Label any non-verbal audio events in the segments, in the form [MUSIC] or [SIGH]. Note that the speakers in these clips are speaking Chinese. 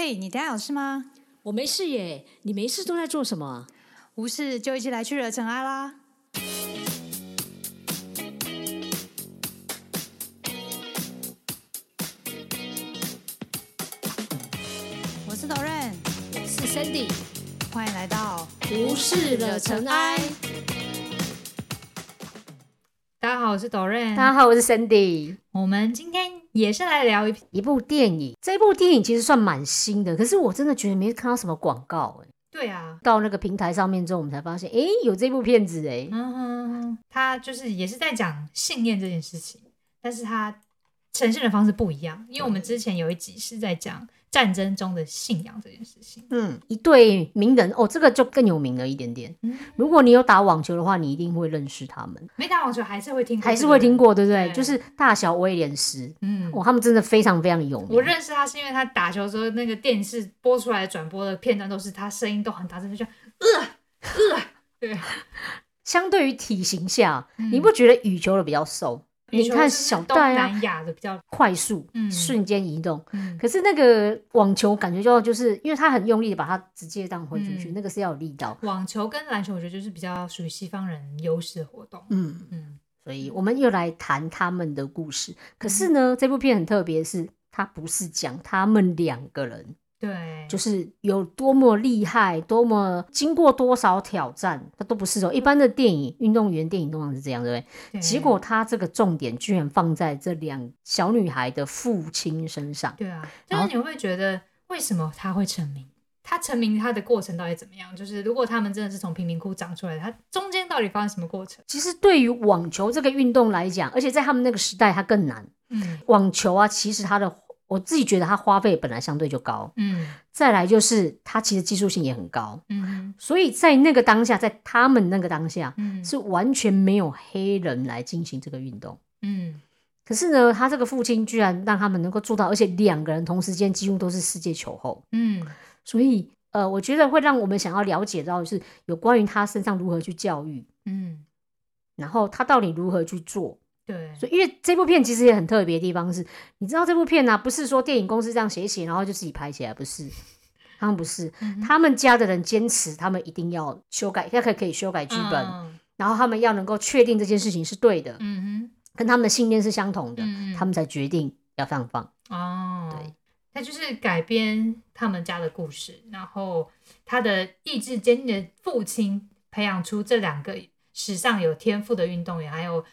嘿，你等下有事吗？我没事耶，你没事都在做什么？无事就一起来去惹尘埃啦！我是 Doren，我是 Sandy，欢迎来到无事惹尘埃。大家好，我是 Doren。大家好，我是 Sandy。我们今天也是来聊一一部电影。这部电影其实算蛮新的，可是我真的觉得没看到什么广告哎。对啊，到那个平台上面之后，我们才发现，哎，有这部片子哎。嗯哼，他就是也是在讲信念这件事情，但是他呈现的方式不一样，因为我们之前有一集是在讲。战争中的信仰这件事情，嗯，一对名人哦，这个就更有名了一点点。嗯，如果你有打网球的话，你一定会认识他们。没打网球还是会听，还是会听过，对不对？就是大小威廉斯，嗯，哇，他们真的非常非常有名。我认识他是因为他打球时候那个电视播出来的转播的片段都是他声音都很大声，就叫呃呃，对。相对于体型下，你不觉得羽球的比较瘦？你看小戴啊，南亚的比较快速，瞬间移动。可是那个网球感觉就就是因为它很用力的把它直接这样挥出去，那个是要有力道。网球跟篮球我觉得就是比较属于西方人优势的活动。嗯嗯，所以我们又来谈他们的故事。可是呢，这部片很特别，是它不是讲他们两个人。对，就是有多么厉害，多么经过多少挑战，它都不是哦。一般的电影，运动员电影通常是这样，对不对？结果他这个重点居然放在这两小女孩的父亲身上。对啊，就是你会觉得为什么他会成名？他成名他的过程到底怎么样？就是如果他们真的是从贫民窟长出来的，他中间到底发生什么过程？其实对于网球这个运动来讲，而且在他们那个时代，它更难。嗯，网球啊，其实它的。我自己觉得它花费本来相对就高，嗯，再来就是它其实技术性也很高，嗯，所以在那个当下，在他们那个当下，嗯，是完全没有黑人来进行这个运动，嗯，可是呢，他这个父亲居然让他们能够做到，而且两个人同时间几乎都是世界球后，嗯，所以呃，我觉得会让我们想要了解到是有关于他身上如何去教育，嗯，然后他到底如何去做。对，所以因为这部片其实也很特别的地方是，你知道这部片呢，不是说电影公司这样写写，然后就自己拍起来，不是，他们不是，他们家的人坚持，他们一定要修改，要可以可以修改剧本，然后他们要能够确定这件事情是对的，嗯哼，跟他们的信念是相同的，他们才决定要放放。哦，对，他就是改编他们家的故事，然后他的意志坚定的父亲培养出这两个史上有天赋的运动员，还有。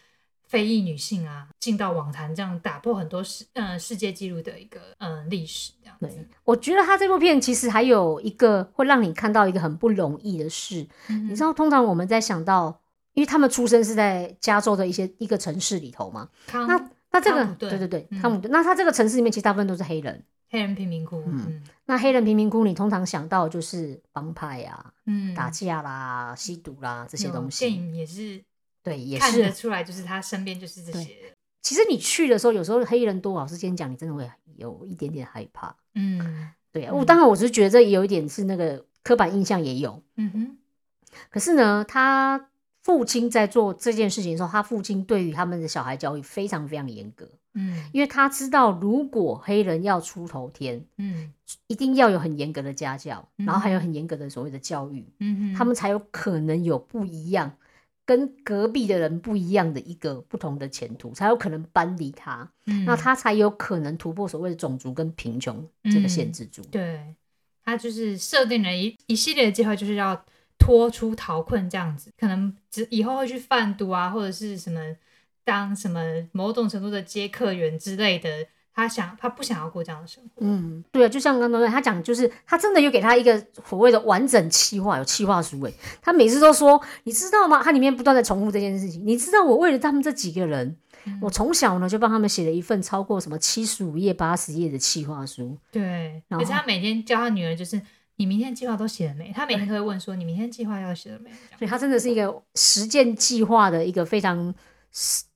非裔女性啊，进到网坛这样打破很多世嗯世界纪录的一个嗯历史这样子。我觉得他这部片其实还有一个会让你看到一个很不容易的事。你知道，通常我们在想到，因为他们出生是在加州的一些一个城市里头嘛，那那这个对对对，汤姆顿。那他这个城市里面其实大部分都是黑人，黑人贫民窟。嗯，那黑人贫民窟，你通常想到就是帮派啊，嗯，打架啦、吸毒啦这些东西。电影也是。对，也是看得出来，就是他身边就是这些。其实你去的时候，有时候黑人多，老师先讲，你真的会有一点点害怕。嗯，对啊。我当然我是觉得这有一点是那个刻板印象也有。嗯哼。可是呢，他父亲在做这件事情的时候，他父亲对于他们的小孩教育非常非常严格。嗯，因为他知道，如果黑人要出头天，嗯，一定要有很严格的家教，然后还有很严格的所谓的教育，嗯哼，他们才有可能有不一样。跟隔壁的人不一样的一个不同的前途，才有可能搬离他，那他才有可能突破所谓的种族跟贫穷这个限制住。对，他就是设定了一一系列的计划，就是要脱出逃困这样子，可能只以后会去贩毒啊，或者是什么当什么某种程度的接客员之类的。他想，他不想要过这样的生活。嗯，对啊，就像刚刚他讲，就是他真的有给他一个所谓的完整企划，有企划书诶。他每次都说，你知道吗？他里面不断的重复这件事情。你知道，我为了他们这几个人，我从小呢就帮他们写了一份超过什么七十五页、八十页的企划书。对，而且他每天教他女儿，就是你明天计划都写了没？他每天都会问说，你明天计划要写了没？所以，他真的是一个实践计划的一个非常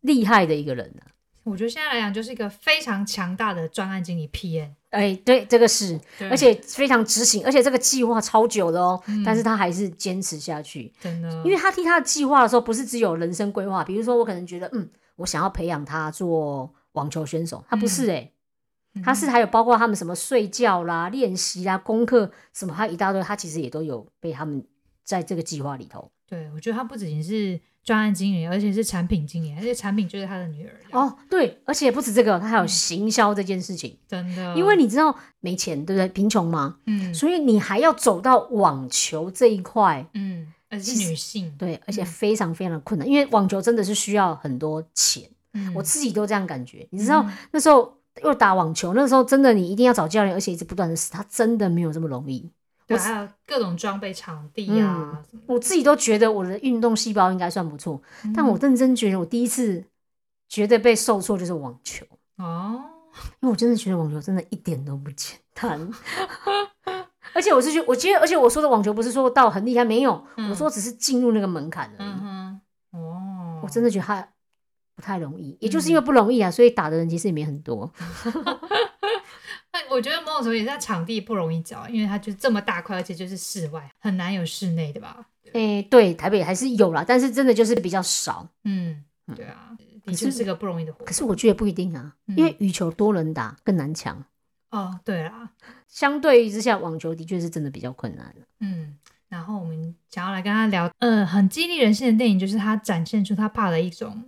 厉害的一个人呢。我觉得现在来讲，就是一个非常强大的专案经理 PM。哎，对，这个是，而且非常执行，而且这个计划超久的哦，但是他还是坚持下去。真的，因为他替他的计划的时候，不是只有人生规划，比如说我可能觉得，嗯，我想要培养他做网球选手，他不是哎，他是还有包括他们什么睡觉啦、练习啦、功课什么，他一大堆，他其实也都有被他们在这个计划里头。对，我觉得他不仅是专案经理，而且是产品经理，而且产品就是他的女儿。哦，对，而且不止这个，他还有行销这件事情，真的。因为你知道没钱，对不对？贫穷嘛，嗯，所以你还要走到网球这一块，嗯，而且女性，对，而且非常非常的困难，因为网球真的是需要很多钱。嗯，我自己都这样感觉。你知道那时候又打网球，那时候真的你一定要找教练，而且一直不断的死，他真的没有这么容易。对，还有各种装备、场地啊，我自己都觉得我的运动细胞应该算不错，但我认真觉得我第一次觉得被受挫就是网球哦，因为我真的觉得网球真的一点都不简单，[LAUGHS] 而且我是觉我觉得，而且我说的网球不是说到很厉害，没有，我说只是进入那个门槛而已。哦，我真的觉得它不太容易，也就是因为不容易啊，所以打的人其实也没很多。[LAUGHS] 那我觉得某种程度也是场地不容易找，因为它就这么大块，而且就是室外，很难有室内的吧？诶，对，台北还是有啦，但是真的就是比较少。嗯，对啊，的确是个不容易的活。可是我觉得不一定啊，因为羽球多人打更难抢。哦，对啦，相对之下，网球的确是真的比较困难嗯，然后我们想要来跟他聊，嗯，很激励人心的电影，就是他展现出他爸的一种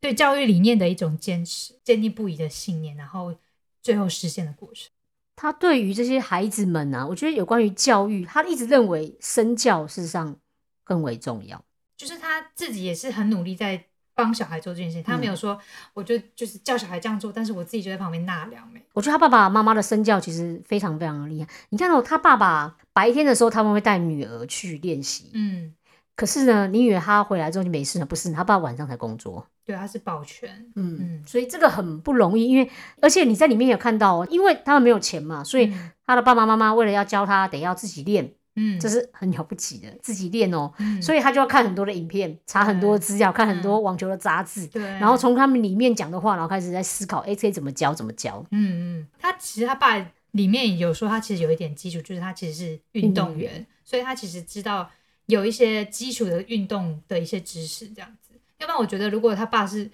对教育理念的一种坚持、坚定不移的信念，然后。最后实现的过程，他对于这些孩子们啊，我觉得有关于教育，他一直认为身教事实上更为重要。就是他自己也是很努力在帮小孩做这件事情，他没有说，我就就是叫小孩这样做，但是我自己就在旁边纳凉。没，我觉得他爸爸妈妈的身教其实非常非常的厉害。你看到他爸爸白天的时候，他们会带女儿去练习，嗯。可是呢，你以为他回来之后就没事了？不是，他爸晚上才工作。对，他是保全。嗯嗯，所以这个很不容易，因为而且你在里面有看到哦，因为他们没有钱嘛，所以他的爸爸妈妈为了要教他，得要自己练。嗯，这是很了不起的，自己练哦。嗯，所以他就要看很多的影片，查很多资料，看很多网球的杂志。对，然后从他们里面讲的话，然后开始在思考哎，这怎么教，怎么教。嗯嗯，他其实他爸里面有说，他其实有一点基础，就是他其实是运动员，所以他其实知道。有一些基础的运动的一些知识，这样子。要不然，我觉得如果他爸是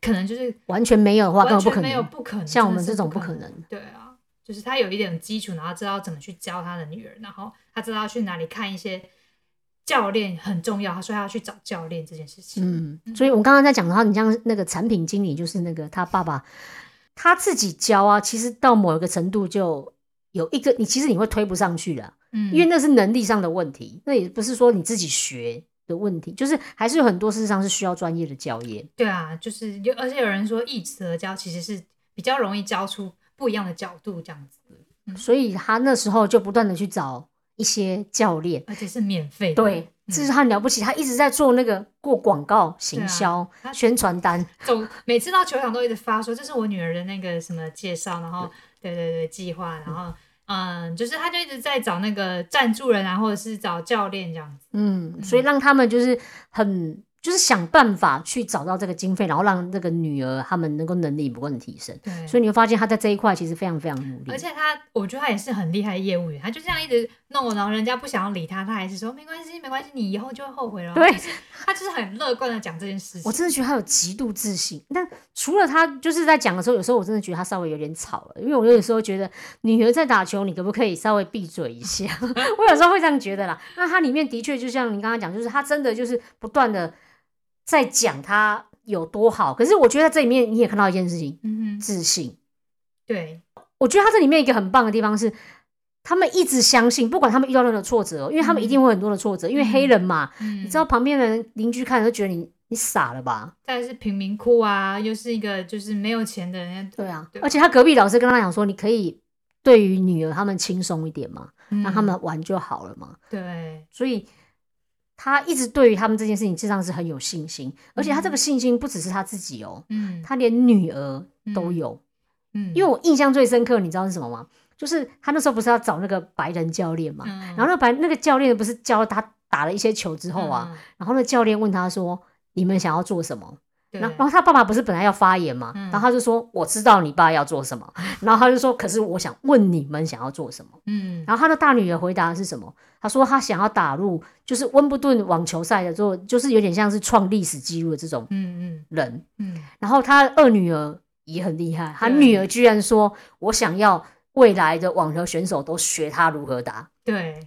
可能就是完全没有的话，完全没有不可能。像我们这种不可能。对啊，就是他有一点基础，然后知道怎么去教他的女儿，然后他知道去哪里看一些教练很重要，他说他要去找教练这件事情。嗯，所以我们刚刚在讲的话，你像那个产品经理，就是那个他爸爸他自己教啊，其实到某一个程度就有一个你其实你会推不上去了。嗯，因为那是能力上的问题，那也不是说你自己学的问题，就是还是有很多事实上是需要专业的教练。对啊，就是有，而且有人说一词而教其实是比较容易教出不一样的角度这样子。所以他那时候就不断的去找一些教练，而且是免费。对，这是他了不起，他一直在做那个过广告、行销、宣传单，[LAUGHS] 总每次到球场都一直发说这是我女儿的那个什么介绍，然后对对对计划，然后。嗯，就是他就一直在找那个赞助人啊，或者是找教练这样子。嗯，所以让他们就是很。就是想办法去找到这个经费，然后让这个女儿他们能够能力不断的提升。对，所以你会发现他在这一块其实非常非常努力。而且他，我觉得他也是很厉害的业务员，他就这样一直弄，然后人家不想要理他，他还是说没关系，没关系，你以后就会后悔了。对，他就是很乐观的讲这件事情。我真的觉得他有极度自信。但除了他就是在讲的时候，有时候我真的觉得他稍微有点吵了，因为我有时候觉得女儿在打球，你可不可以稍微闭嘴一下？[LAUGHS] 我有时候会这样觉得啦。那他里面的确就像你刚刚讲，就是他真的就是不断的。在讲他有多好，可是我觉得在这里面你也看到一件事情，嗯哼，自信。对，我觉得他这里面一个很棒的地方是，他们一直相信，不管他们遇到任何挫折，因为他们一定会很多的挫折，因为黑人嘛，你知道旁边的人邻居看都觉得你你傻了吧？再是贫民窟啊，又是一个就是没有钱的人，对啊，而且他隔壁老师跟他讲说，你可以对于女儿他们轻松一点嘛，让他们玩就好了嘛。对，所以。他一直对于他们这件事情，实际上是很有信心，而且他这个信心不只是他自己哦，嗯，他连女儿都有，嗯，因为我印象最深刻，你知道是什么吗？就是他那时候不是要找那个白人教练嘛，然后那白那个教练不是教他打了一些球之后啊，然后那教练问他说：“你们想要做什么？”然后，然后他爸爸不是本来要发言嘛，然后他就说：“我知道你爸要做什么。[LAUGHS] ”然后他就说：“可是我想问你们想要做什么？”嗯，然后他的大女儿回答是什么？他说：“他想要打入就是温布顿网球赛的做，就是有点像是创历史纪录的这种嗯嗯人嗯。然后他二女儿也很厉害，他女儿居然说：“我想要未来的网球选手都学他如何打。”对，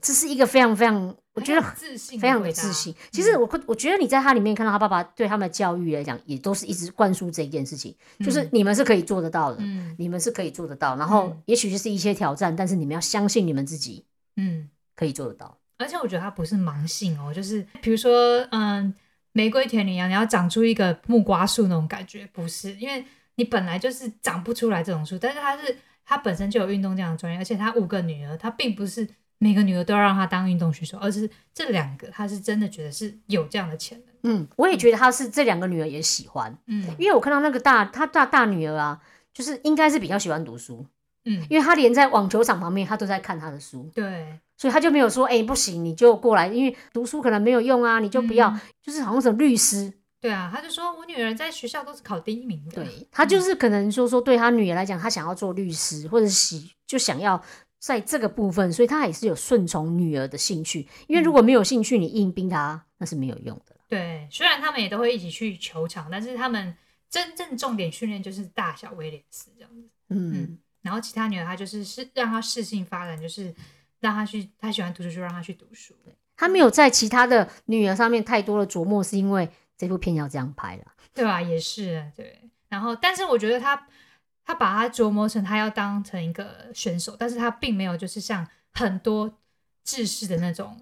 这是一个非常非常，我觉得自信，非常的自信。其实我我觉得你在他里面看到他爸爸对他们的教育来讲，也都是一直灌输这一件事情，就是你们是可以做得到的，嗯，你们是可以做得到。然后也许就是一些挑战，但是你们要相信你们自己，嗯，可以做得到。而且我觉得他不是盲信哦，就是比如说，嗯。玫瑰田里啊，你要长出一个木瓜树那种感觉，不是，因为你本来就是长不出来这种树，但是他是他本身就有运动这样的专业，而且他五个女儿，他并不是每个女儿都要让她当运动选手，而是这两个她是真的觉得是有这样的潜能。嗯，我也觉得她是这两个女儿也喜欢，嗯，因为我看到那个大她大大女儿啊，就是应该是比较喜欢读书，嗯，因为她连在网球场旁边，她都在看她的书，对。所以他就没有说，哎，不行，你就过来，因为读书可能没有用啊，你就不要，就是好像是律师。对啊，他就说我女儿在学校都是考第一名的。对他就是可能说说对他女儿来讲，他想要做律师，或者喜就想要在这个部分，所以他也是有顺从女儿的兴趣。因为如果没有兴趣，你硬逼他那是没有用的。对，虽然他们也都会一起去球场，但是他们真正重点训练就是大小威廉斯这样子。嗯，然后其他女儿她就是是让她适性发展，就是。让她去，她喜欢读书就让她去读书。她没有在其他的女儿上面太多的琢磨，是因为这部片要这样拍了，对吧？也是对。然后，但是我觉得他他把他琢磨成他要当成一个选手，但是他并没有就是像很多制式的那种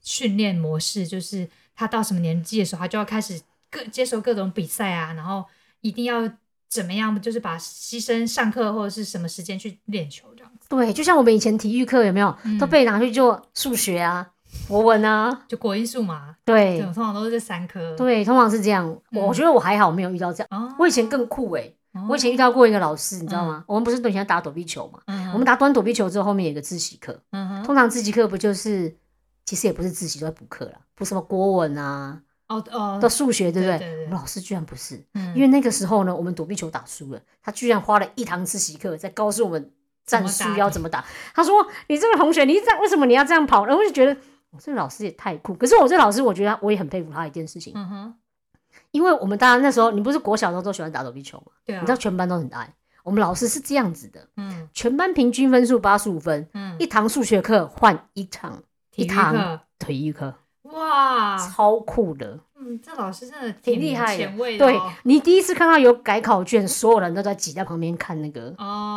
训练模式，就是他到什么年纪的时候，他就要开始各接受各种比赛啊，然后一定要怎么样，就是把牺牲上课或者是什么时间去练球这样子。对，就像我们以前体育课有没有都被拿去做数学啊、国文啊，就国英数嘛。对，通常都是这三科。对，通常是这样。我觉得我还好，没有遇到这样。我以前更酷哎，我以前遇到过一个老师，你知道吗？我们不是以前打躲避球嘛？我们打完躲避球之后，后面有个自习课。通常自习课不就是，其实也不是自习，都在补课了，补什么国文啊？哦哦，的数学对不对？我们老师居然不是，因为那个时候呢，我们躲避球打输了，他居然花了一堂自习课在告诉我们。战术要怎么打？他说：“你这个同学，你这样为什么你要这样跑？”然后我就觉得，我这个老师也太酷。可是我这老师，我觉得我也很佩服他一件事情。嗯哼，因为我们大家那时候，你不是国小的时候都喜欢打躲避球嘛？对啊。你知道全班都很爱。我们老师是这样子的。嗯。全班平均分数八十五分。嗯。一堂数学课换一场一堂体育课。哇，超酷的。嗯，这老师真的挺厉害的。对你第一次看到有改考卷，所有人都在挤在旁边看那个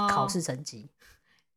考试成绩。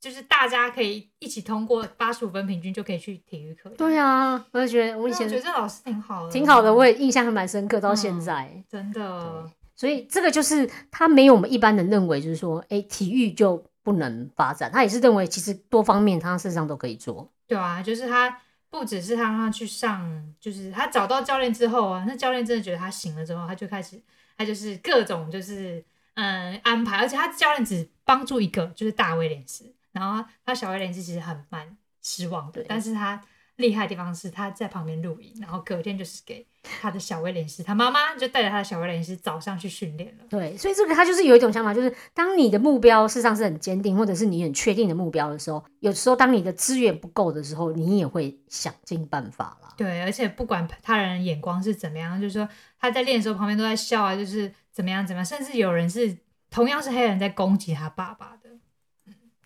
就是大家可以一起通过八十五分平均就可以去体育课。对啊，我就觉得我以前觉得这老师挺好的，挺好的，我也印象还蛮深刻，到现在真的。所以这个就是他没有我们一般人认为，就是说，哎，体育就不能发展。他也是认为其实多方面他事实上都可以做。对啊，就是他不只是他让他去上，就是他找到教练之后啊，那教练真的觉得他行了之后，他就开始他就是各种就是嗯安排，而且他教练只帮助一个，就是大威廉斯。然后他小威廉斯其实很蛮失望的，但是他厉害的地方是他在旁边录影，然后隔天就是给他的小威廉斯，他妈妈就带着他的小威廉斯早上去训练了。对，所以这个他就是有一种想法，就是当你的目标事实上是很坚定，或者是你很确定的目标的时候，有时候当你的资源不够的时候，你也会想尽办法了。对，而且不管他人眼光是怎么样，就是说他在练的时候旁边都在笑啊，就是怎么样怎么样，甚至有人是同样是黑人在攻击他爸爸的。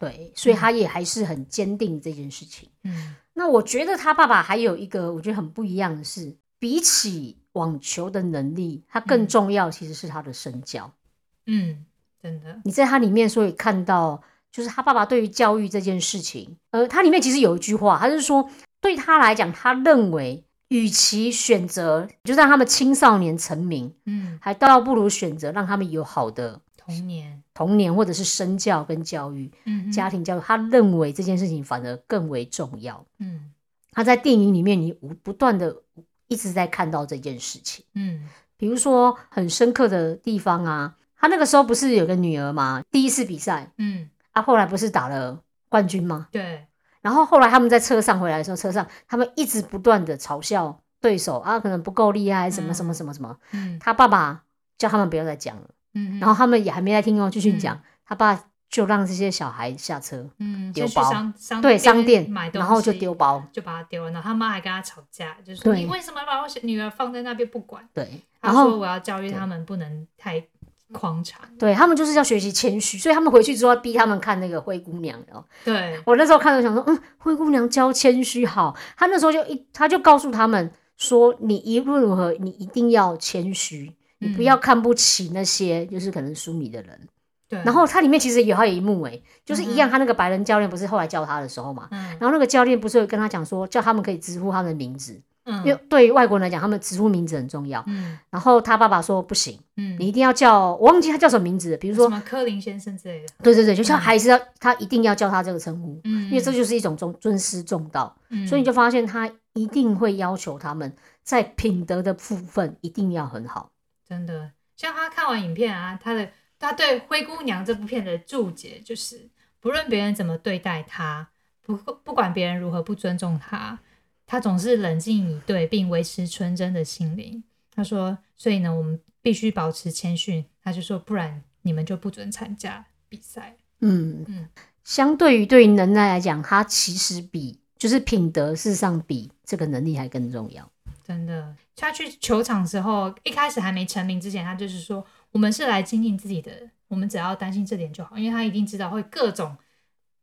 对，所以他也还是很坚定这件事情。嗯，那我觉得他爸爸还有一个我觉得很不一样的是，比起网球的能力，他更重要其实是他的身教。嗯，真的。你在他里面所以看到，就是他爸爸对于教育这件事情，呃，他里面其实有一句话，他是说对他来讲，他认为与其选择就让他们青少年成名，嗯，还倒不如选择让他们有好的。童年，童年或者是身教跟教育，嗯，家庭教育，他认为这件事情反而更为重要。嗯，他在电影里面，你不断的一直在看到这件事情。嗯，比如说很深刻的地方啊，他那个时候不是有个女儿吗？第一次比赛，嗯，啊，后来不是打了冠军吗？对。然后后来他们在车上回来的时候，车上他们一直不断的嘲笑对手啊，可能不够厉害，什么什么什么什么。嗯，他爸爸叫他们不要再讲了。嗯，然后他们也还没在听哦，继续讲。他爸就让这些小孩下车，嗯，丢包，对，商店买然后就丢包，就把他丢了。然后他妈还跟他吵架，就说你为什么把我女儿放在那边不管？对，然后我要教育他们不能太狂产。对他们就是要学习谦虚，所以他们回去之后逼他们看那个灰姑娘哦。对我那时候看到想说，嗯，灰姑娘教谦虚好。他那时候就一他就告诉他们说，你一论如何，你一定要谦虚，你不要看不起那些就是可能输你的人。对。然后它里面其实有还有一幕哎，就是一样，他那个白人教练不是后来教他的时候嘛，嗯然后那个教练不是有跟他讲说，叫他们可以直呼他们的名字。因为对于外国人来讲，他们直呼名字很重要。嗯，然后他爸爸说不行，嗯，你一定要叫我忘记他叫什么名字，比如说什么柯林先生之类的。对对对，就像还是要他一定要叫他这个称呼，嗯，因为这就是一种尊尊师重道。嗯，所以你就发现他一定会要求他们在品德的部分一定要很好。真的，像他看完影片啊，他的他对《灰姑娘》这部片的注解就是，不论别人怎么对待他，不不管别人如何不尊重他。他总是冷静以对，并维持纯真的心灵。他说：“所以呢，我们必须保持谦逊。”他就说：“不然你们就不准参加比赛。”嗯嗯，相对于对于能耐来讲，他其实比就是品德，事实上比这个能力还更重要。真的，他去球场时候，一开始还没成名之前，他就是说：“我们是来精进自己的，我们只要担心这点就好。”因为他一定知道会各种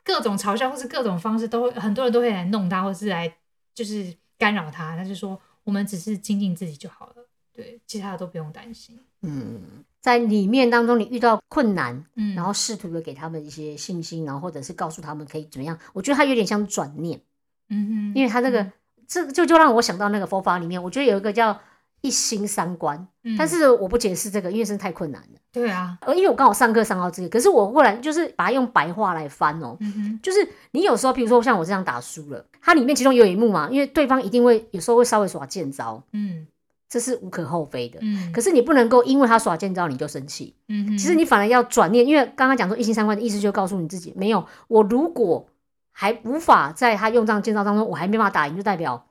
各种嘲笑，或是各种方式都会很多人都会来弄他，或是来。就是干扰他，他就说我们只是精进自己就好了，对，其他的都不用担心。嗯，在里面当中，你遇到困难，嗯，然后试图的给他们一些信心，然后或者是告诉他们可以怎么样。我觉得他有点像转念，嗯哼，因为他这个这就就让我想到那个佛法里面，我觉得有一个叫。一心三观，但是我不解释这个，因为是太困难了。对啊，而因为我刚好上课上到这个，可是我后来就是把它用白话来翻哦，就是你有时候，比如说像我这样打输了，它里面其中有一幕嘛，因为对方一定会有时候会稍微耍剑招，嗯，这是无可厚非的，嗯，可是你不能够因为他耍剑招你就生气，嗯，其实你反而要转念，因为刚刚讲说一心三观的意思，就告诉你自己，没有我如果还无法在他用这样剑招当中，我还没办法打赢，就代表。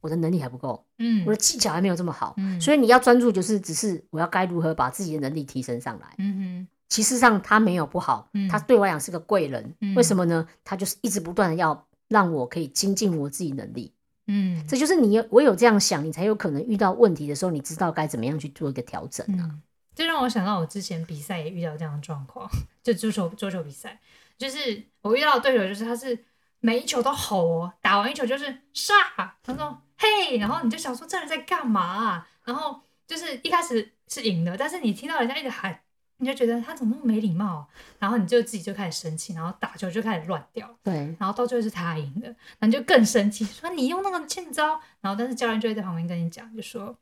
我的能力还不够，嗯，我的技巧还没有这么好，嗯，所以你要专注，就是只是我要该如何把自己的能力提升上来，嗯哼，其实上他没有不好，嗯，他对我来讲是个贵人，为什么呢？他就是一直不断的要让我可以精进我自己能力，嗯，这就是你我有这样想，你才有可能遇到问题的时候，你知道该怎么样去做一个调整啊。这让我想到我之前比赛也遇到这样的状况，就足球足球比赛，就是我遇到的对手就是他是每一球都吼哦，打完一球就是杀，他说。嘿，然后你就想说这人在干嘛？然后就是一开始是赢的，但是你听到人家一直喊，你就觉得他怎么那么没礼貌？然后你就自己就开始生气，然后打球就开始乱掉。对，然后到最后是他赢的，那你就更生气，说你用那个欠招。然后但是教练就会在旁边跟你讲，就说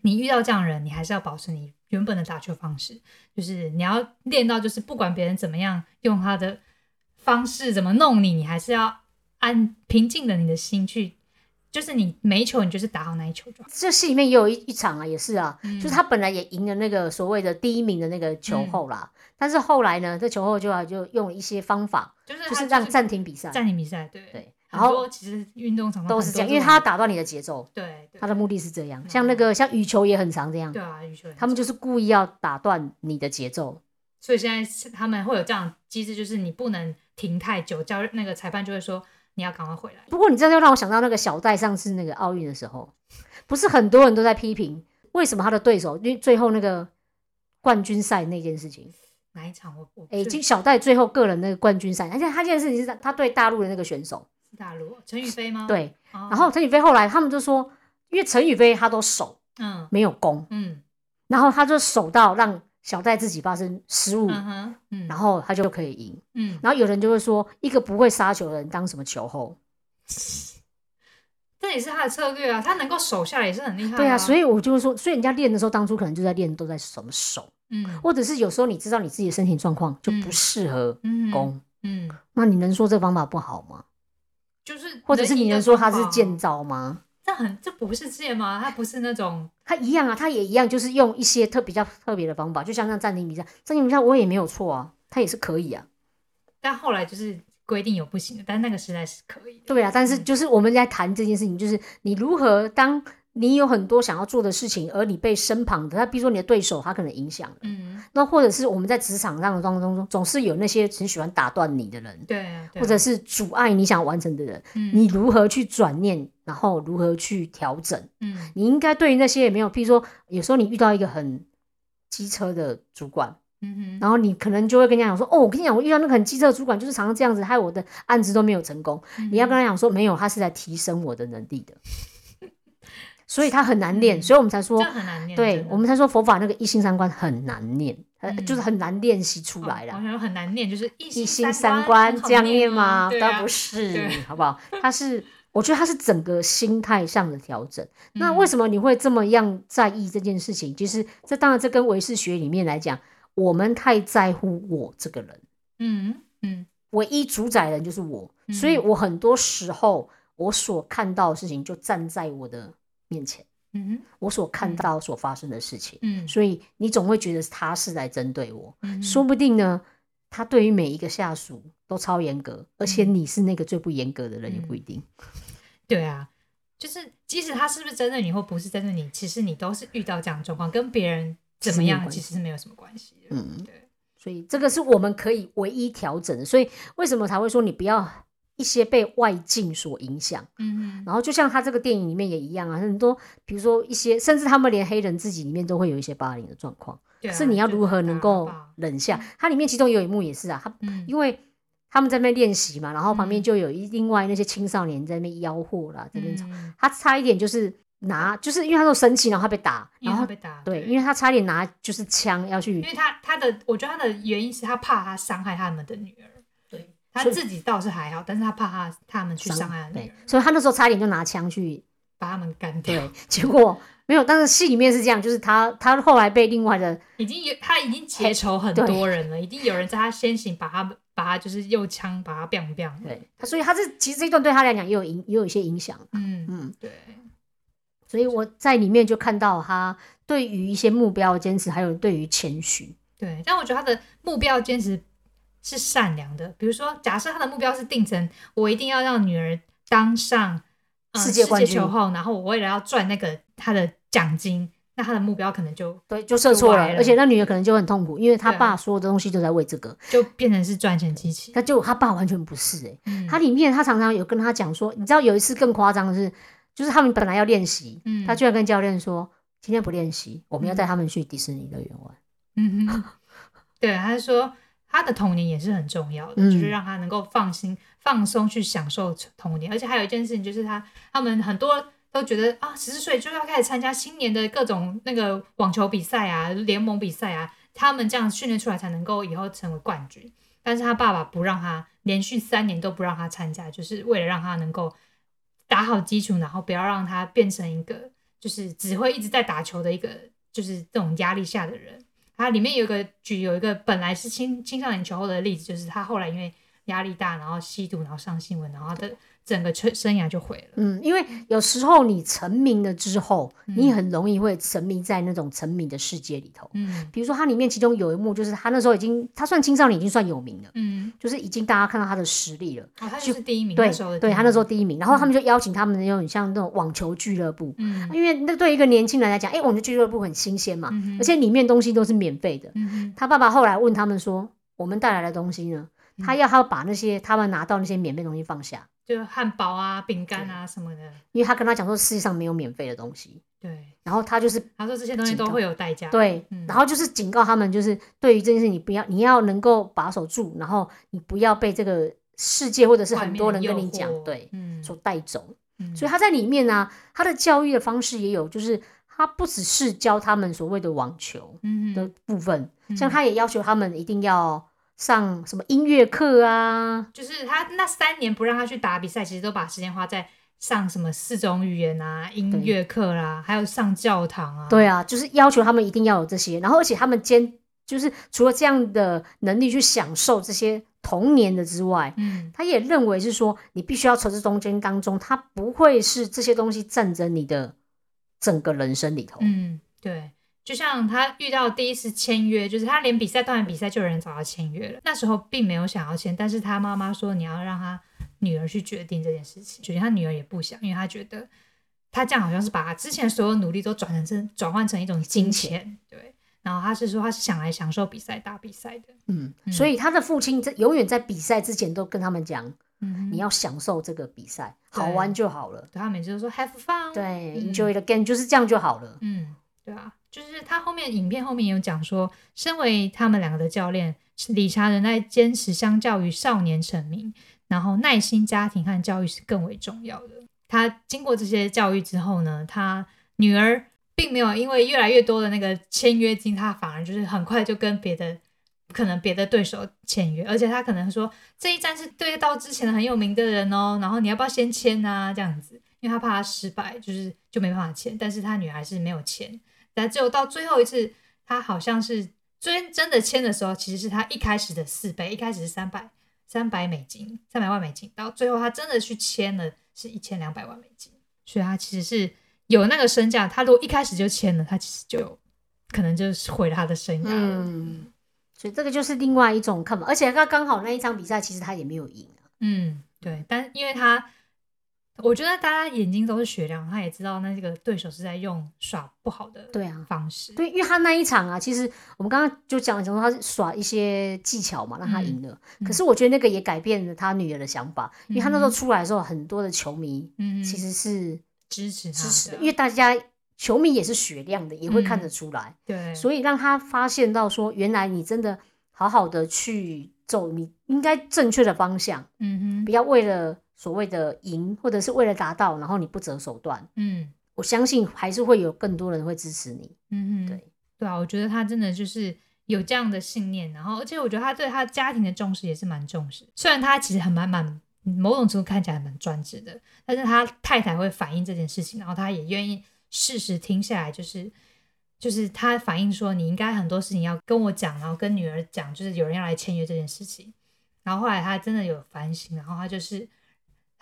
你遇到这样人，你还是要保持你原本的打球方式，就是你要练到，就是不管别人怎么样用他的方式怎么弄你，你还是要按平静的你的心去。就是你每一球，你就是打好那一球就好。这戏里面也有一一场啊，也是啊，就是他本来也赢了那个所谓的第一名的那个球后啦，但是后来呢，这球后就啊就用一些方法，就是就是让暂停比赛，暂停比赛，对对。然后其实运动场都是这样，因为他打断你的节奏，对，他的目的是这样。像那个像羽球也很常这样，对啊，羽球他们就是故意要打断你的节奏。所以现在他们会有这样机制，就是你不能停太久，教那个裁判就会说。你要赶快回来。不过你这就让我想到那个小戴上次那个奥运的时候，不是很多人都在批评为什么他的对手，因为最后那个冠军赛那件事情，哪一场我我哎，就小戴最后个人那个冠军赛，而且他这件事情是他对大陆的那个选手，大陆陈宇飞吗？对，然后陈宇飞后来他们就说，因为陈宇飞他都守，嗯，没有攻，嗯，然后他就守到让。小戴自己发生失误，嗯，然后他就可以赢，嗯，然后有人就会说，一个不会杀球的人当什么球后？[LAUGHS] 这也是他的策略啊，他能够守下来也是很厉害。对啊，所以我就说，所以人家练的时候，当初可能就在练，都在什么守，嗯，或者是有时候你知道你自己的身体状况就不适合攻，嗯，那你能说这方法不好吗？就是，或者是你能说他是剑招吗？这很，这不是借吗？他不是那种，他一样啊，他也一样，就是用一些特比较特别的方法，就像那暂停比赛，暂停比赛我也没有错啊，他也是可以啊。但后来就是规定有不行的，但那个时代是可以。对啊，但是就是我们在谈这件事情，就是你如何当。你有很多想要做的事情，而你被身旁的他，比如说你的对手，他可能影响了。嗯，那或者是我们在职场上的当中，总是有那些很喜欢打断你的人，对，或者是阻碍你想完成的人。嗯，你如何去转念，然后如何去调整？嗯，你应该对于那些也没有，譬如说，有时候你遇到一个很机车的主管。嗯哼，然后你可能就会跟人家讲说，哦，我跟你讲，我遇到那个很机车的主管，就是常常这样子，害我的案子都没有成功。你要跟他讲说，没有，他是在提升我的能力的，所以他很难练，所以我们才说很难练。对我们才说佛法那个一心三观很难练，就是很难练习出来的。好像很难念，就是一心三观这样念吗？当然不是，好不好？他是。我觉得他是整个心态上的调整。那为什么你会这么样在意这件事情？其实这当然这跟唯识学里面来讲，我们太在乎我这个人。嗯嗯，唯一主宰人就是我，所以我很多时候我所看到的事情就站在我的面前。嗯哼，我所看到所发生的事情。嗯，所以你总会觉得他是来针对我。嗯，说不定呢，他对于每一个下属都超严格，而且你是那个最不严格的人也不一定。[LAUGHS] 对啊，就是即使他是不是针对你或不是针对你，其实你都是遇到这样的状况，跟别人怎么样其实是没有什么关系的。嗯，对，所以这个是我们可以唯一调整的。所以为什么才会说你不要一些被外境所影响？嗯然后就像他这个电影里面也一样啊，很多比如说一些，甚至他们连黑人自己里面都会有一些霸凌的状况。是你要如何能够忍下？它里面其中有一幕也是啊，他因为。他们在那边练习嘛，然后旁边就有一另外那些青少年在那边吆喝啦，这边吵。他差一点就是拿，就是因为他都生气，然后他被打，然后被打。对，因为他差点拿就是枪要去。因为他他的，我觉得他的原因是他怕他伤害他们的女儿。对，他自己倒是还好，但是他怕他他们去伤害女儿，所以他那时候差点就拿枪去把他们干掉。对，结果没有，但是戏里面是这样，就是他他后来被另外的已经有他已经结仇很多人了，已经有人在他先行把他。把他就是用枪把他 bang bang，对，所以他这其实这一段对他来讲也有影也有一些影响，嗯嗯，对，所以我在里面就看到他对于一些目标坚持，还有对于谦虚，对，但我觉得他的目标坚持是善良的，比如说假设他的目标是定成我一定要让女儿当上世界冠军。球后，然后我为了要赚那个他的奖金。那他的目标可能就对，就设错了，而且那女儿可能就很痛苦，因为他爸所有的东西都在为这个，就变成是赚钱机器。他就他爸完全不是哎，他里面他常常有跟他讲说，你知道有一次更夸张的是，就是他们本来要练习，他居然跟教练说，今天不练习，我们要带他们去迪士尼乐园玩。嗯哼，对，他说他的童年也是很重要的，就是让他能够放心放松去享受童年，而且还有一件事情就是他他们很多。都觉得啊，十四岁就要开始参加新年的各种那个网球比赛啊、联盟比赛啊，他们这样训练出来才能够以后成为冠军。但是他爸爸不让他连续三年都不让他参加，就是为了让他能够打好基础，然后不要让他变成一个就是只会一直在打球的一个就是这种压力下的人。他里面有个举有一个本来是青青少年球后的例子，就是他后来因为压力大，然后吸毒，然后上新闻，然后的。整个生生涯就毁了。嗯，因为有时候你成名了之后，你很容易会沉迷在那种沉迷的世界里头。嗯，比如说他里面其中有一幕，就是他那时候已经，他算青少年，已经算有名了。嗯，就是已经大家看到他的实力了。哦，他就是第一名。对，对他那时候第一名。然后他们就邀请他们那种像那种网球俱乐部。嗯，因为那对一个年轻人来讲，哎，网球俱乐部很新鲜嘛，而且里面东西都是免费的。嗯他爸爸后来问他们说：“我们带来的东西呢？”他要他把那些他们拿到那些免费东西放下。就汉堡啊、饼干啊什么的，因为他跟他讲说世界上没有免费的东西。对，然后他就是他说这些东西都会有代价。对，然后就是警告他们，就是对于这件事，你不要，你要能够把守住，然后你不要被这个世界或者是很多人跟你讲，对，嗯，所带走。所以他在里面呢，他的教育的方式也有，就是他不只是教他们所谓的网球的部分，像他也要求他们一定要。上什么音乐课啊？就是他那三年不让他去打比赛，其实都把时间花在上什么四种语言啊、音乐课啦，还有上教堂啊。对啊，就是要求他们一定要有这些，然后而且他们兼就是除了这样的能力去享受这些童年的之外，嗯，他也认为是说你必须要从这中间当中，他不会是这些东西占着你的整个人生里头。嗯，对。就像他遇到第一次签约，就是他连比赛当完比赛就有人找他签约了。那时候并没有想要签，但是他妈妈说你要让他女儿去决定这件事情。首先他女儿也不想，因为他觉得他这样好像是把他之前所有努力都转成转换成一种金钱。对，然后他是说他是想来享受比赛打比赛的。嗯，所以他的父亲在永远在比赛之前都跟他们讲，你要享受这个比赛，好玩就好了。对他每次都说 have fun，对，enjoy the game，就是这样就好了。嗯，对啊。就是他后面影片后面有讲说，身为他们两个的教练，理查仍在坚持，相较于少年成名，然后耐心、家庭和教育是更为重要的。他经过这些教育之后呢，他女儿并没有因为越来越多的那个签约金，他反而就是很快就跟别的可能别的对手签约，而且他可能说这一站是对到之前很有名的人哦，然后你要不要先签啊？这样子，因为他怕他失败，就是就没办法签。但是他女儿是没有签。但只有到最后一次，他好像是真真的签的时候，其实是他一开始的四倍，一开始是三百三百美金，三百万美金，到最后他真的去签了，是一千两百万美金，所以他其实是有那个身价。他如果一开始就签了，他其实就可能就是毁了他的生涯嗯，所以这个就是另外一种看法，而且他刚好那一场比赛，其实他也没有赢嗯，对，但因为他。我觉得大家眼睛都是雪亮，他也知道那这个对手是在用耍不好的对啊方式。对，因为他那一场啊，其实我们刚刚就讲讲说他是耍一些技巧嘛，让他赢了。可是我觉得那个也改变了他女儿的想法，因为他那时候出来的时候，很多的球迷其实是支持支持，因为大家球迷也是雪亮的，也会看得出来。对，所以让他发现到说，原来你真的好好的去走你应该正确的方向。嗯哼，不要为了。所谓的赢，或者是为了达到，然后你不择手段，嗯，我相信还是会有更多人会支持你，嗯哼，对对啊，我觉得他真的就是有这样的信念，然后而且我觉得他对他家庭的重视也是蛮重视，虽然他其实很蛮蛮某种程度看起来蛮专制的，但是他太太会反映这件事情，然后他也愿意适时听下来，就是就是他反映说你应该很多事情要跟我讲，然后跟女儿讲，就是有人要来签约这件事情，然后后来他真的有反省，然后他就是。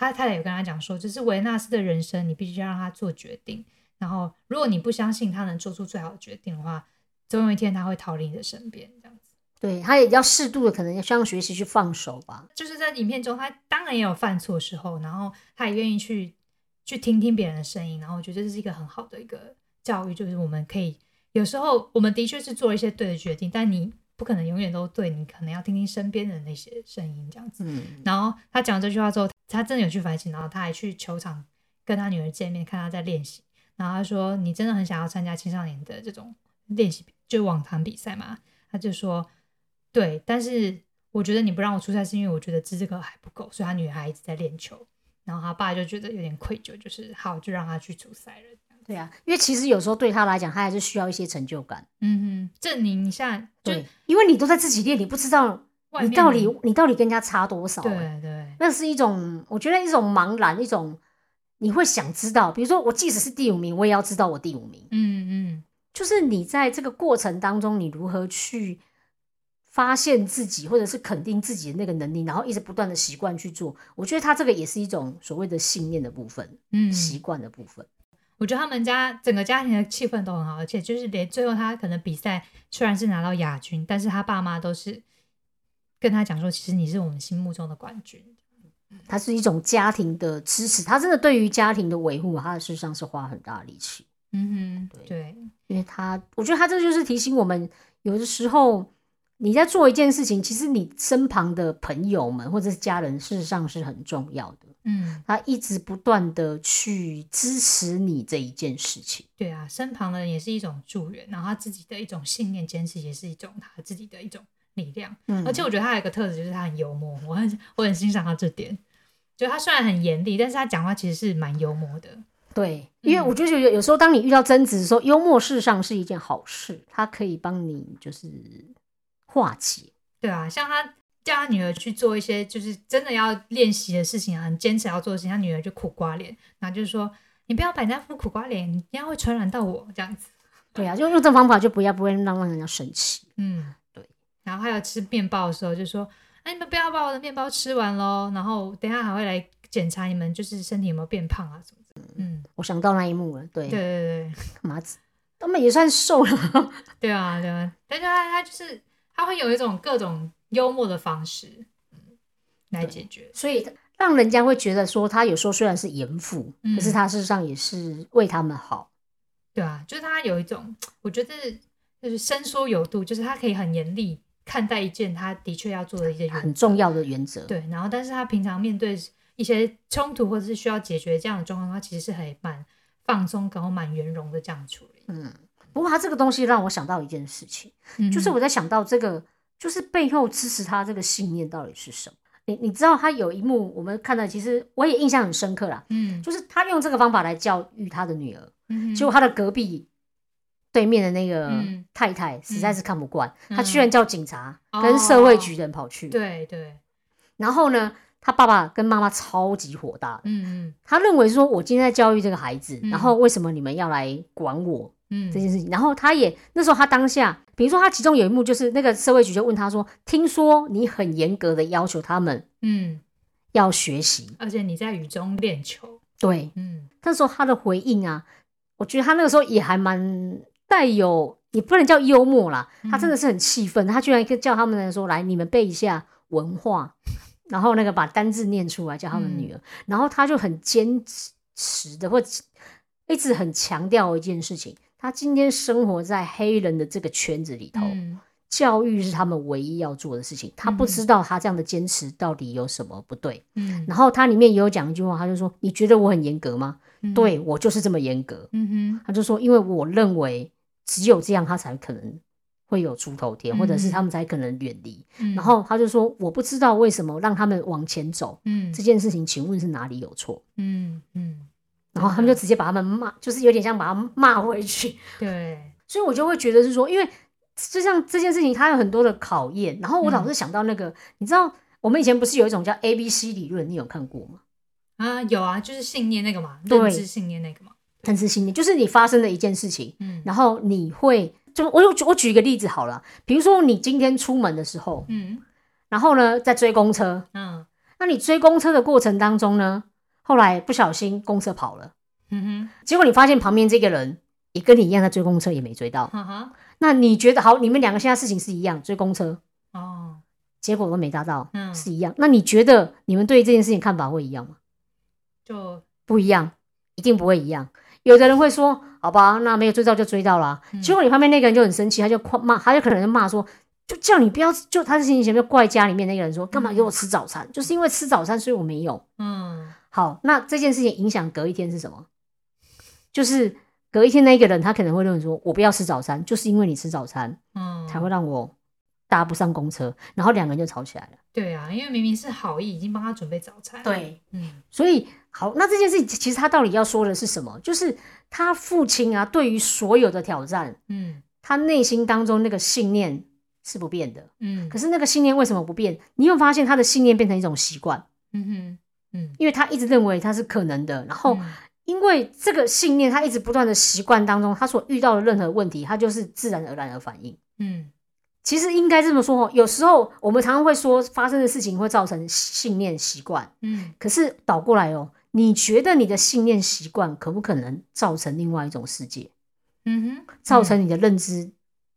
他太太有跟他讲说，就是维纳斯的人生，你必须要让他做决定。然后，如果你不相信他能做出最好的决定的话，总有一天他会逃离你的身边。这样子，对他也要适度的，可能要需要学习去放手吧。就是在影片中，他当然也有犯错时候，然后他也愿意去去听听别人的声音。然后我觉得这是一个很好的一个教育，就是我们可以有时候我们的确是做一些对的决定，但你不可能永远都对，你可能要听听身边的那些声音，这样子。然后他讲这句话之后。他真的有去反省，然后他还去球场跟他女儿见面，看他在练习。然后他说：“你真的很想要参加青少年的这种练习，就网坛比赛嘛？”他就说：“对，但是我觉得你不让我出赛，是因为我觉得资格还不够。”所以，他女儿还一直在练球。然后他爸就觉得有点愧疚，就是好，就让他去出赛了。对啊，因为其实有时候对他来讲，他还是需要一些成就感。嗯哼，证明一下。就，因为你都在自己练，你不知道。你到底你到底跟人家差多少？对对，那是一种我觉得一种茫然，一种你会想知道。比如说，我即使是第五名，我也要知道我第五名。嗯嗯，就是你在这个过程当中，你如何去发现自己，或者是肯定自己的那个能力，然后一直不断的习惯去做。我觉得他这个也是一种所谓的信念的部分，嗯，习惯的部分。我觉得他们家整个家庭的气氛都很好，而且就是连最后他可能比赛虽然是拿到亚军，但是他爸妈都是。跟他讲说，其实你是我们心目中的冠军。他是一种家庭的支持，他真的对于家庭的维护，他事实上是花很大力气。嗯哼，对，因为他，我觉得他这就是提醒我们，有的时候你在做一件事情，其实你身旁的朋友们或者是家人，事实上是很重要的。嗯，他一直不断的去支持你这一件事情。对啊，身旁的人也是一种助人，然后他自己的一种信念坚持，也是一种他自己的一种。力量，而且我觉得他有一个特质，就是他很幽默，我很我很欣赏他这点。就他虽然很严厉，但是他讲话其实是蛮幽默的。对，因为我觉得有有时候当你遇到争执的时候，幽默事实上是一件好事，他可以帮你就是化解。对啊，像他叫他女儿去做一些就是真的要练习的事情啊，很坚持要做的事情，他女儿就苦瓜脸，然后就是说你不要摆那副苦瓜脸，你这样会传染到我这样子。对啊，就用这方法就不要不会让让人家生气。嗯。然后还有吃面包的时候，就说：“哎，你们不要把我的面包吃完喽！然后等下还会来检查你们，就是身体有没有变胖啊什么的。”嗯，我想到那一幕了。对对对对，麻子 [LAUGHS] 他们也算瘦了。[LAUGHS] 对啊对啊，但是他他就是他会有一种各种幽默的方式，嗯，来解决，所以让人家会觉得说他有时候虽然是严父，可是他事实上也是为他们好。对啊，就是他有一种，我觉得就是伸缩有度，就是他可以很严厉。看待一件他的确要做的一件很重要的原则，对。然后，但是他平常面对一些冲突或者是需要解决这样的状况，他其实是很蛮放松，然后蛮圆融的这样处理。嗯，不过他这个东西让我想到一件事情，就是我在想到这个，就是背后支持他这个信念到底是什么？你你知道他有一幕我们看到，其实我也印象很深刻啦。嗯，就是他用这个方法来教育他的女儿，结果他的隔壁对面的那个太太实在是看不惯，他居然叫警察跟社会局人跑去。对对，然后呢？他爸爸跟妈妈超级火大，嗯嗯，他认为说，我今天在教育这个孩子，然后为什么你们要来管我，嗯，这件事情，然后他也那时候他当下，比如说他其中有一幕就是那个社会局就问他说，听说你很严格的要求他们，嗯，要学习，而且你在雨中练球，对，嗯，那时候他的回应啊，我觉得他那个时候也还蛮带有，也不能叫幽默啦，他真的是很气愤，他居然叫他们说，来你们背一下文化。然后那个把单字念出来叫他们女儿，然后他就很坚持的或一直很强调一件事情，他今天生活在黑人的这个圈子里头，教育是他们唯一要做的事情。他不知道他这样的坚持到底有什么不对。嗯，然后他里面也有讲一句话，他就说：“你觉得我很严格吗？对我就是这么严格。”嗯哼，他就说：“因为我认为只有这样，他才可能。”会有出头天，或者是他们才可能远离。然后他就说：“我不知道为什么让他们往前走。嗯，这件事情，请问是哪里有错？嗯嗯。然后他们就直接把他们骂，就是有点像把他骂回去。[LAUGHS] 对，所以我就会觉得是说，因为就像这件事情，它有很多的考验。然后我老是想到那个，你知道，我们以前不是有一种叫 A B C 理论，你有看过吗？啊，有啊，就是信念那个嘛，认知信念那个嘛，认知信念就是你发生的一件事情，嗯，然后你会。就我我我举一个例子好了，比如说你今天出门的时候，嗯，然后呢在追公车，嗯，那你追公车的过程当中呢，后来不小心公车跑了，嗯哼，结果你发现旁边这个人也跟你一样在追公车，也没追到，那你觉得好，你们两个现在事情是一样，追公车，哦，结果都没达到，嗯，是一样，那你觉得你们对这件事情看法会一样吗？就不一样，一定不会一样。有的人会说：“好吧，那没有追到就追到了。”结果你旁边那个人就很生气，他就骂，他就可能就骂说：“就叫你不要，就他的心情前就怪家里面那个人说，干嘛给我吃早餐？就是因为吃早餐，所以我没有。”嗯，好，那这件事情影响隔一天是什么？就是隔一天那个人他可能会认为说：“我不要吃早餐，就是因为你吃早餐，嗯，才会让我搭不上公车。”然后两个人就吵起来了。对啊，因为明明是好意，已经帮他准备早餐。对，嗯，所以。好，那这件事情其实他到底要说的是什么？就是他父亲啊，对于所有的挑战，嗯，他内心当中那个信念是不变的，嗯。可是那个信念为什么不变？你有发现他的信念变成一种习惯，嗯哼，嗯，因为他一直认为他是可能的，然后因为这个信念，他一直不断的习惯当中，他所遇到的任何问题，他就是自然而然的反应，嗯。其实应该这么说哦，有时候我们常常会说发生的事情会造成信念习惯，嗯。可是倒过来哦。你觉得你的信念习惯可不可能造成另外一种世界？嗯哼，造成你的认知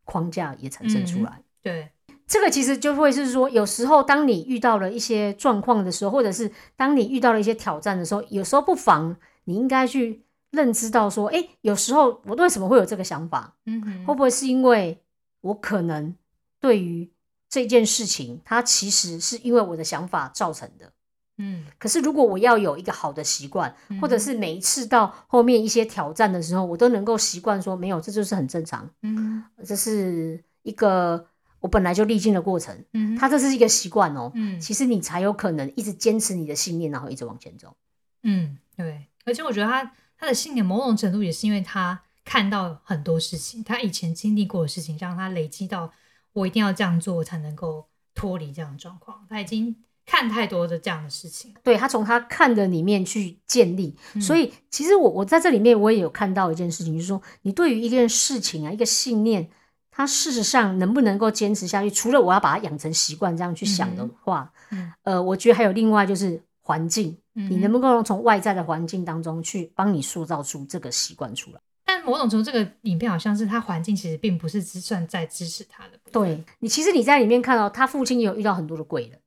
框架也产生出来。对，这个其实就会是说，有时候当你遇到了一些状况的时候，或者是当你遇到了一些挑战的时候，有时候不妨你应该去认知到说，哎，有时候我为什么会有这个想法？嗯哼，会不会是因为我可能对于这件事情，它其实是因为我的想法造成的？嗯，可是如果我要有一个好的习惯，或者是每一次到后面一些挑战的时候，我都能够习惯说没有，这就是很正常。嗯，这是一个我本来就历经的过程。嗯，它这是一个习惯哦。嗯，其实你才有可能一直坚持你的信念，然后一直往前走。嗯，对。而且我觉得他他的信念某种程度也是因为他看到很多事情，他以前经历过的事情，让他累积到我一定要这样做才能够脱离这样的状况。他已经。看太多的这样的事情，对他从他看的里面去建立，所以其实我我在这里面我也有看到一件事情，就是说你对于一件事情啊，一个信念，它事实上能不能够坚持下去，除了我要把它养成习惯这样去想的话，呃，我觉得还有另外就是环境，你能不能够从外在的环境当中去帮你塑造出这个习惯出来？但某种程度，这个影片好像是他环境其实并不是算在支持他的。对你，其实你在里面看到他父亲也有遇到很多的贵人。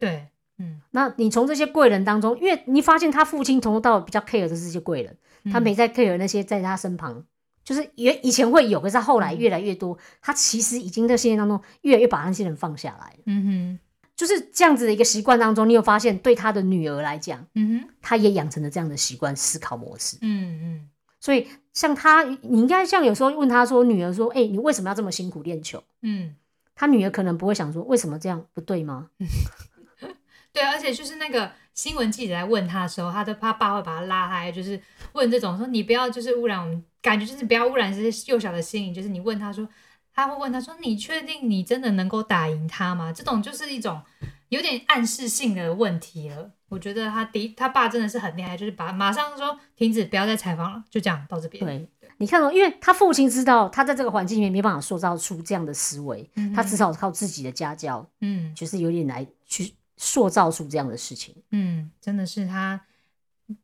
对，嗯，那你从这些贵人当中，因为你发现他父亲从头到尾比较 care 的是这些贵人，他没在 care 那些在他身旁，就是原以前会有，可是他后来越来越多，他其实已经在信念当中越来越把那些人放下来了。嗯哼，就是这样子的一个习惯当中，你有发现对他的女儿来讲，嗯哼，他也养成了这样的习惯思考模式。嗯嗯，所以像他，你应该像有时候问他说，女儿说，哎，你为什么要这么辛苦练球？嗯，他女儿可能不会想说，为什么这样不对吗？对，而且就是那个新闻记者在问他的时候，他的他爸会把他拉开，就是问这种说，你不要就是污染我们，感觉就是不要污染这些幼小的心灵。就是你问他说，他会问他说，你确定你真的能够打赢他吗？这种就是一种有点暗示性的问题了。我觉得他第他爸真的是很厉害，就是把马上说停止，不要再采访了，就这样到这边。对，你看哦，因为他父亲知道他在这个环境里面没办法塑造出这样的思维，他只好靠自己的家教，嗯，就是有点来去。塑造出这样的事情，嗯，真的是他，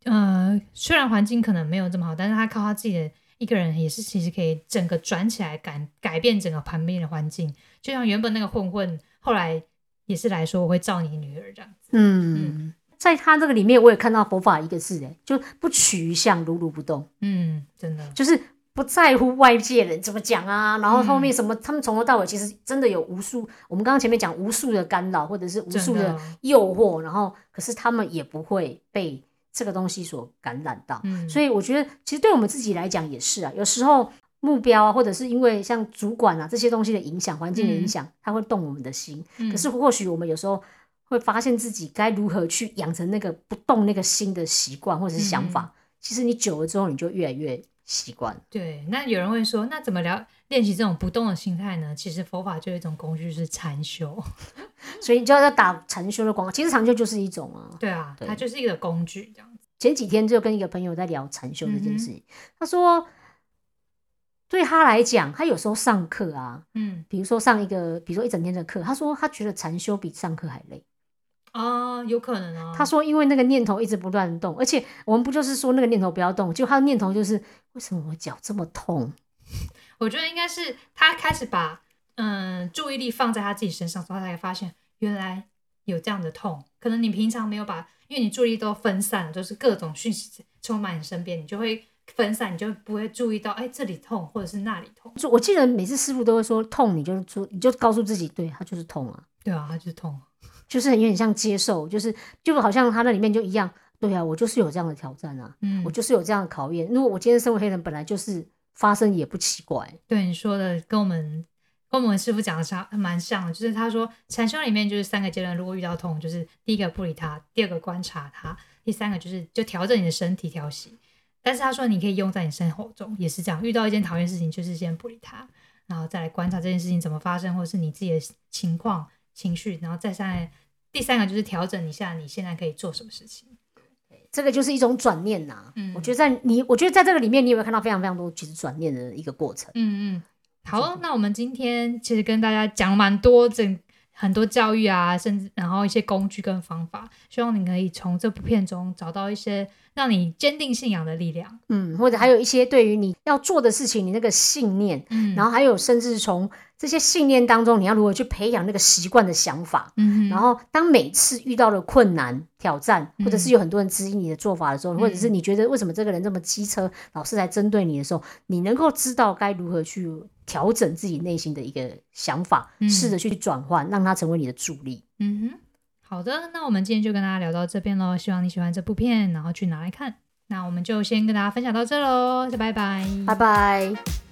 呃，虽然环境可能没有这么好，但是他靠他自己的一个人，也是其实可以整个转起来，改改变整个旁边的环境。就像原本那个混混，后来也是来说我会照你女儿这样子。嗯，在他这个里面，我也看到佛法一个字，哎，就不取相，如如不动。嗯，真的就是。不在乎外界人怎么讲啊，然后后面什么，他们从头到尾其实真的有无数，我们刚刚前面讲无数的干扰或者是无数的诱惑，然后可是他们也不会被这个东西所感染到。所以我觉得，其实对我们自己来讲也是啊，有时候目标啊，或者是因为像主管啊这些东西的影响、环境的影响，它会动我们的心。可是或许我们有时候会发现自己该如何去养成那个不动那个心的习惯或者是想法。其实你久了之后，你就越来越。习惯对，那有人会说，那怎么聊练习这种不动的心态呢？其实佛法就有一种工具是禅修，[LAUGHS] 所以你就要打禅修的广告。其实禅修就是一种啊，对啊，它就是一个工具这样子。前几天就跟一个朋友在聊禅修这件事情，他说，对他来讲，他有时候上课啊，嗯，比如说上一个，比如说一整天的课，他说他觉得禅修比上课还累。啊，有可能啊。他说，因为那个念头一直不断动，而且我们不就是说那个念头不要动，就他的念头就是为什么我脚这么痛？[LAUGHS] 我觉得应该是他开始把嗯注意力放在他自己身上，之后他才发现原来有这样的痛。可能你平常没有把，因为你注意力都分散，就是各种讯息充满你身边，你就会分散，你就不会注意到哎这里痛或者是那里痛。就我记得每次师傅都会说痛，你就说你就告诉自己，对他就是痛啊，对啊，他就是痛。就是有点像接受，就是就好像他那里面就一样，对啊，我就是有这样的挑战啊，嗯，我就是有这样的考验。如果我今天身为黑人，本来就是发生也不奇怪。对你说的跟我们跟我们师傅讲的差蛮像的，就是他说禅修里面就是三个阶段，如果遇到痛，就是第一个不理他，第二个观察他，第三个就是就调整你的身体调息。但是他说你可以用在你生活中也是这样，遇到一件讨厌事情，就是先不理他，然后再来观察这件事情怎么发生，或者是你自己的情况。情绪，然后再上来，第三个就是调整一下你现在可以做什么事情。这个就是一种转念呐。嗯，我觉得在你，我觉得在这个里面，你有没有看到非常非常多其实转念的一个过程？嗯嗯。好，那我们今天其实跟大家讲蛮多整很多教育啊，甚至然后一些工具跟方法，希望你可以从这部片中找到一些让你坚定信仰的力量。嗯，或者还有一些对于你要做的事情，你那个信念。嗯，然后还有甚至从。这些信念当中，你要如何去培养那个习惯的想法？嗯，然后当每次遇到了困难、挑战，或者是有很多人质疑你的做法的时候，或者是你觉得为什么这个人这么机车，老是来针对你的时候，你能够知道该如何去调整自己内心的一个想法，试着去转换，让它成为你的助力。嗯哼，好的，那我们今天就跟大家聊到这边喽。希望你喜欢这部片，然后去拿来看。那我们就先跟大家分享到这喽，拜拜，拜拜。